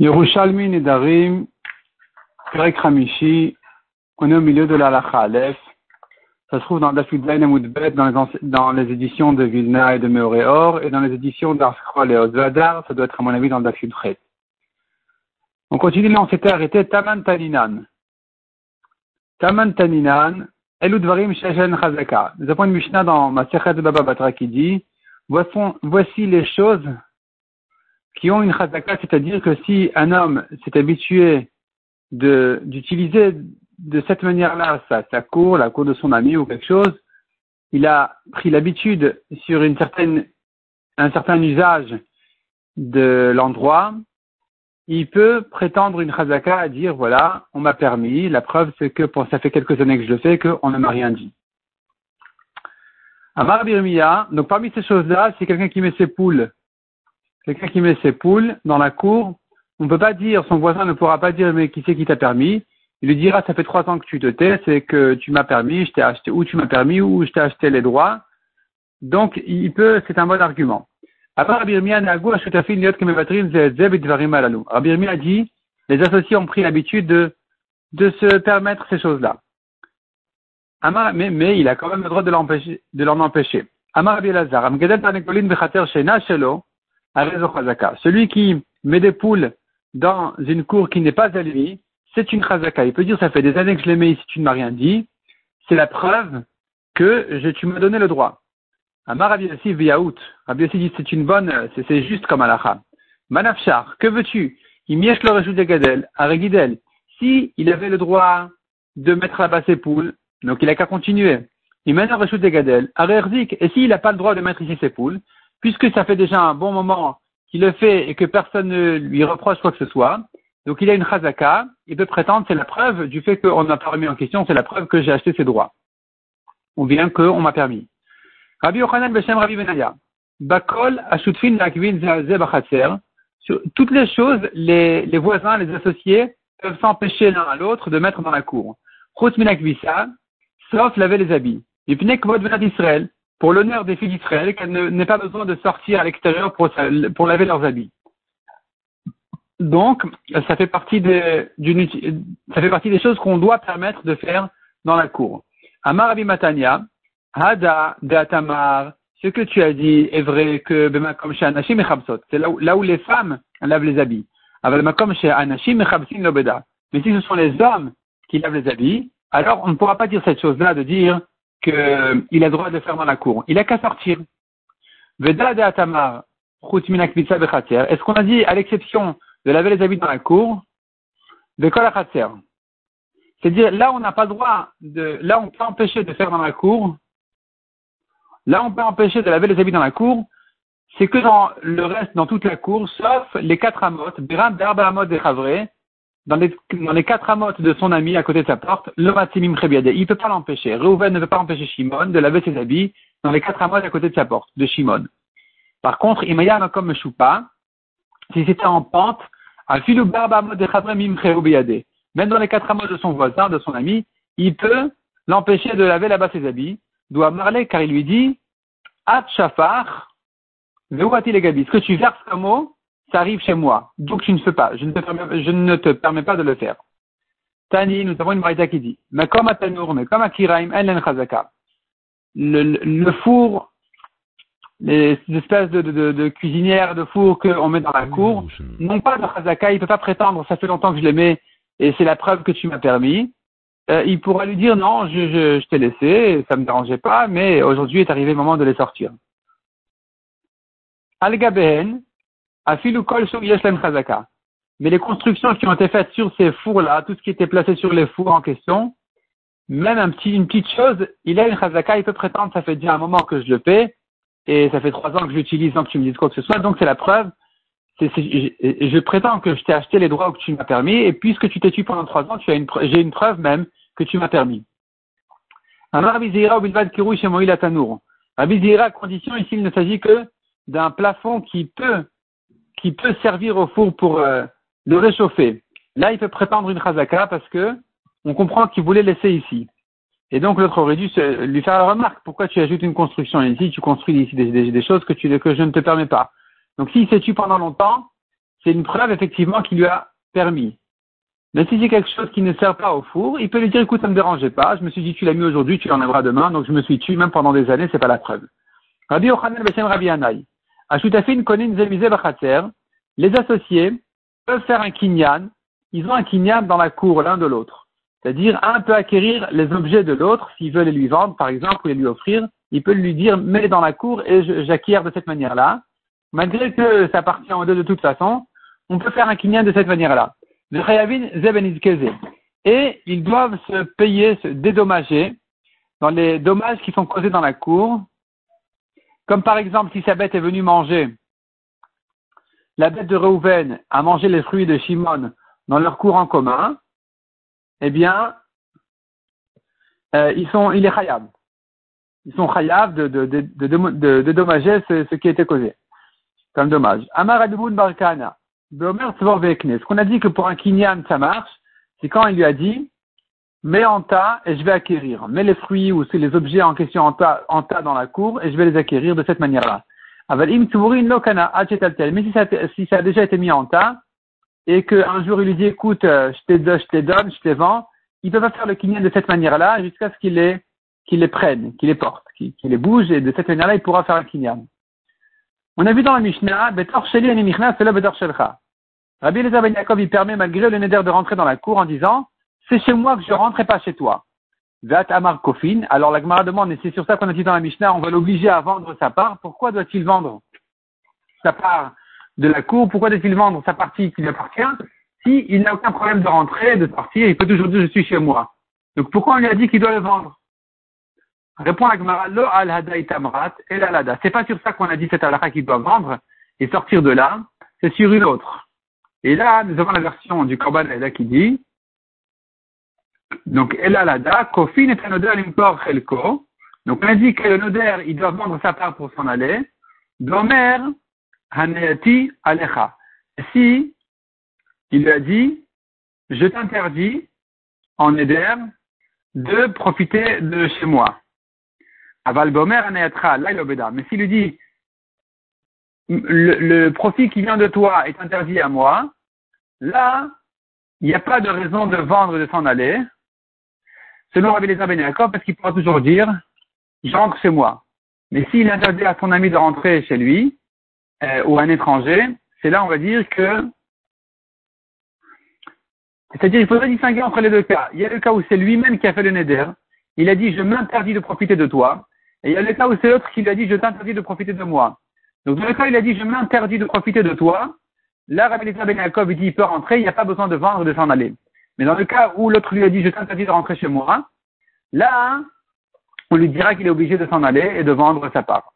Yerushalmi Nedarim, Greg Ramishi, on est au milieu de la Lacha Aleph. Ça se trouve dans Dafid Zayn et les, dans les éditions de Vilna et de Meoreor, et dans les éditions d'Arskrol et Ozvadar, ça doit être à mon avis dans Dafid Chet. On continue là, on s'était arrêté Taman Taninan. Taman Taninan, Eludvarim Shashen Chazaka. Nous avons une Mishnah dans Masechet Baba Batra qui dit, voici les choses qui ont une chazaka, c'est-à-dire que si un homme s'est habitué d'utiliser de, cette manière-là sa, cour, la cour de son ami ou quelque chose, il a pris l'habitude sur une certaine, un certain usage de l'endroit, il peut prétendre une chazaka à dire voilà, on m'a permis, la preuve c'est que ça fait quelques années que je le fais, qu'on ne m'a rien dit. Amar Birmiya, donc parmi ces choses-là, c'est quelqu'un qui met ses poules quelqu'un qui met ses poules dans la cour, on ne peut pas dire, son voisin ne pourra pas dire, mais qui c'est qui t'a permis? Il lui dira, ça fait trois ans que tu te tais, c'est que tu m'as permis, je t'ai acheté, ou tu m'as permis, ou je t'ai acheté les droits. Donc, il peut, c'est un bon argument. Après, Rabirmia a dit, les associés ont pris l'habitude de, de se permettre ces choses-là. Mais, mais il a quand même le droit de l'en empêcher. Amar Lazar, celui qui met des poules dans une cour qui n'est pas à lui, c'est une chazaka. Il peut dire, ça fait des années que je les mets ici, tu ne m'as rien dit. C'est la preuve que je, tu m'as donné le droit. Amar Rabbi Yossi Viaout. Rabbi Yossi dit, c'est une bonne, c'est juste comme alacha. Manafchar, que veux-tu? Il mièche le rejout des gadel, à Regidel. Si il avait le droit de mettre là-bas ses poules, donc il n'a qu'à continuer. Il mène le rejout des gadel, à Et s'il n'a pas le droit de mettre ici ses poules, puisque ça fait déjà un bon moment qu'il le fait et que personne ne lui reproche quoi que ce soit, donc il a une chazaka, il peut prétendre, c'est la preuve du fait qu'on n'a pas remis en question, c'est la preuve que j'ai acheté ses droits. Ou bien qu'on m'a permis. Rabbi Yochanan Beshem Rabbi Benaya. Bakol Ashutfin Lakvin toutes les choses, les, voisins, les associés peuvent s'empêcher l'un à l'autre de mettre dans la cour. Chut Minakvisa, sauf laver les habits. Ipnek Vod Israël pour l'honneur des filles d'Israël qu'elles n'aient pas besoin de sortir à l'extérieur pour, laver leurs habits. Donc, ça fait partie des, choses qu'on doit permettre de faire dans la cour. Amar Abimatania, Hada de ce que tu as dit est vrai que Bemakom Anashim et c'est là où, les femmes lavent les habits. Anashim et Lobeda. Mais si ce sont les hommes qui lavent les habits, alors on ne pourra pas dire cette chose-là de dire qu'il a droit de faire dans la cour. Il n'a qu'à sortir. Est-ce qu'on a dit, à l'exception de laver les habits dans la cour, de C'est-à-dire, là, on n'a pas droit de, là, on peut empêcher de faire dans la cour, là, on peut empêcher de laver les habits dans la cour, c'est que dans le reste, dans toute la cour, sauf les quatre amotes, Biram, Berba, Amot et Chavre, dans les, dans les quatre amotes de son ami à côté de sa porte, le Matsimim Il ne peut pas l'empêcher. Reuven ne peut pas empêcher Shimon de laver ses habits dans les quatre amotes à côté de sa porte, de Shimon. Par contre, Imaya comme Choupa, si c'était en pente, Alfilu Barba de Même dans les quatre amotes de son voisin, de son ami, il peut l'empêcher de laver là-bas ses habits, doit marler car il lui dit, At Shafar, Ce que tu verses comme eau, ça arrive chez moi, donc tu ne fais pas, je ne te permets, je ne te permets pas de le faire. Tani, nous avons une marita qui dit, mais comme à Tanour, mais comme à Kiraim, en chazaka. Le, le four, les espèces de, de, de, cuisinières, de four qu'on met dans la cour, n'ont pas de chazaka, il ne peut pas prétendre, ça fait longtemps que je les mets, et c'est la preuve que tu m'as permis. Euh, il pourra lui dire, non, je, je, je t'ai laissé, ça ne me dérangeait pas, mais aujourd'hui est arrivé le moment de les sortir. Al-Gabehen, mais les constructions qui ont été faites sur ces fours-là, tout ce qui était placé sur les fours en question, même un petit, une petite chose, il a une chazaka, il peut prétendre, ça fait déjà un moment que je le paie, et ça fait trois ans que je l'utilise sans que tu me dises quoi que ce soit, donc c'est la preuve. je, prétends que je t'ai acheté les droits que tu m'as permis, et puisque tu t'es tué pendant trois ans, tu as une, j'ai une preuve même que tu m'as permis. Rabbi Zira, condition, ici, il ne s'agit que d'un plafond qui peut qui peut servir au four pour euh, le réchauffer. Là, il peut prétendre une chazaka parce que on comprend qu'il voulait laisser ici. Et donc l'autre aurait dû lui faire la remarque. Pourquoi tu ajoutes une construction ici, tu construis ici des, choses que, je ne te permets pas. Donc s'il s'est tué pendant longtemps, c'est une preuve effectivement qui lui a permis. Mais si c'est quelque chose qui ne sert pas au four, il peut lui dire écoute, ça ne me dérangeait pas, je me suis dit tu l'as mis aujourd'hui, tu l'enlèveras demain, donc je me suis tué même pendant des années, c'est pas la preuve. Rabbi Yochanan Beshem Rabbi Anaï. Les associés peuvent faire un kinyan, ils ont un kinyan dans la cour l'un de l'autre. C'est-à-dire, un peut acquérir les objets de l'autre, s'il veut les lui vendre, par exemple, ou les lui offrir, il peut lui dire, mets dans la cour et j'acquiers de cette manière-là. Malgré que ça appartient aux deux de toute façon, on peut faire un kinyan de cette manière-là. Et ils doivent se payer, se dédommager dans les dommages qui sont causés dans la cour. Comme par exemple, si sa bête est venue manger, la bête de Reuven a mangé les fruits de Shimon dans leur cour en commun, eh bien, euh, ils sont, il est khayab. Ils sont khayab de, de, de, de, dédommager ce, ce, qui a été causé. Comme dommage. Amar Aduboun Barkana. Ce qu'on a dit que pour un kinyan, ça marche, c'est quand il lui a dit, mets en tas et je vais acquérir. Mets les fruits ou les objets en question en tas, en tas dans la cour et je vais les acquérir de cette manière-là. Mais si ça, si ça a déjà été mis en tas, et qu'un jour il lui dit, écoute, euh, je te, je te donne, je te vends, il peut pas faire le kinyan de cette manière-là jusqu'à ce qu'il les, qu'il les prenne, qu'il les porte, qu'il les bouge, et de cette manière-là, il pourra faire un kinyan. On a vu dans la Mishnah, Betor Sheli c'est là Betor Shelcha. Rabbi Eliezer Ben Yaakov, il permet malgré le neder de rentrer dans la cour en disant, c'est chez moi que je rentre et pas chez toi. Vat Amar Kofin. Alors la Gemara demande, et c'est sur ça qu'on a dit dans la Mishnah, on va l'obliger à vendre sa part. Pourquoi doit-il vendre sa part de la cour, pourquoi doit-il vendre sa partie qui lui appartient? Si il n'a aucun problème de rentrer, de sortir, il peut toujours dire je suis chez moi. Donc pourquoi on lui a dit qu'il doit le vendre? Répond la Gemara, lo al hada tamrat et la lada. C'est pas sur ça qu'on a dit cette halakha qu'il doit vendre et sortir de là, c'est sur une autre. Et là, nous avons la version du Korban Aida qui dit, donc, elalada, kofin est un odeur l'import chelko. Donc, on a dit que le noder, il doit vendre sa part pour s'en aller. Domer, Haneati Alecha. Si il lui a dit, je t'interdis en Eder de profiter de chez moi. Aval Bomer Haneatra, là Mais s'il lui dit, le, le, profit qui vient de toi est interdit à moi, là, il n'y a pas de raison de vendre et de s'en aller. Selon Rabbi Lézard Ben parce qu'il pourra toujours dire, je rentre chez moi. Mais s'il interdit à son ami de rentrer chez lui, euh, ou un étranger, c'est là on va dire que c'est-à-dire il faudrait distinguer entre les deux cas. Il y a le cas où c'est lui-même qui a fait le neder, il a dit je m'interdis de profiter de toi, et il y a le cas où c'est l'autre qui lui a dit je t'interdis de profiter de moi. Donc dans le cas où il a dit je m'interdis de profiter de toi, là Rabbi Ben Yaakov dit il peut rentrer, il n'y a pas besoin de vendre et de s'en aller. Mais dans le cas où l'autre lui a dit je t'interdis de rentrer chez moi, là on lui dira qu'il est obligé de s'en aller et de vendre sa part.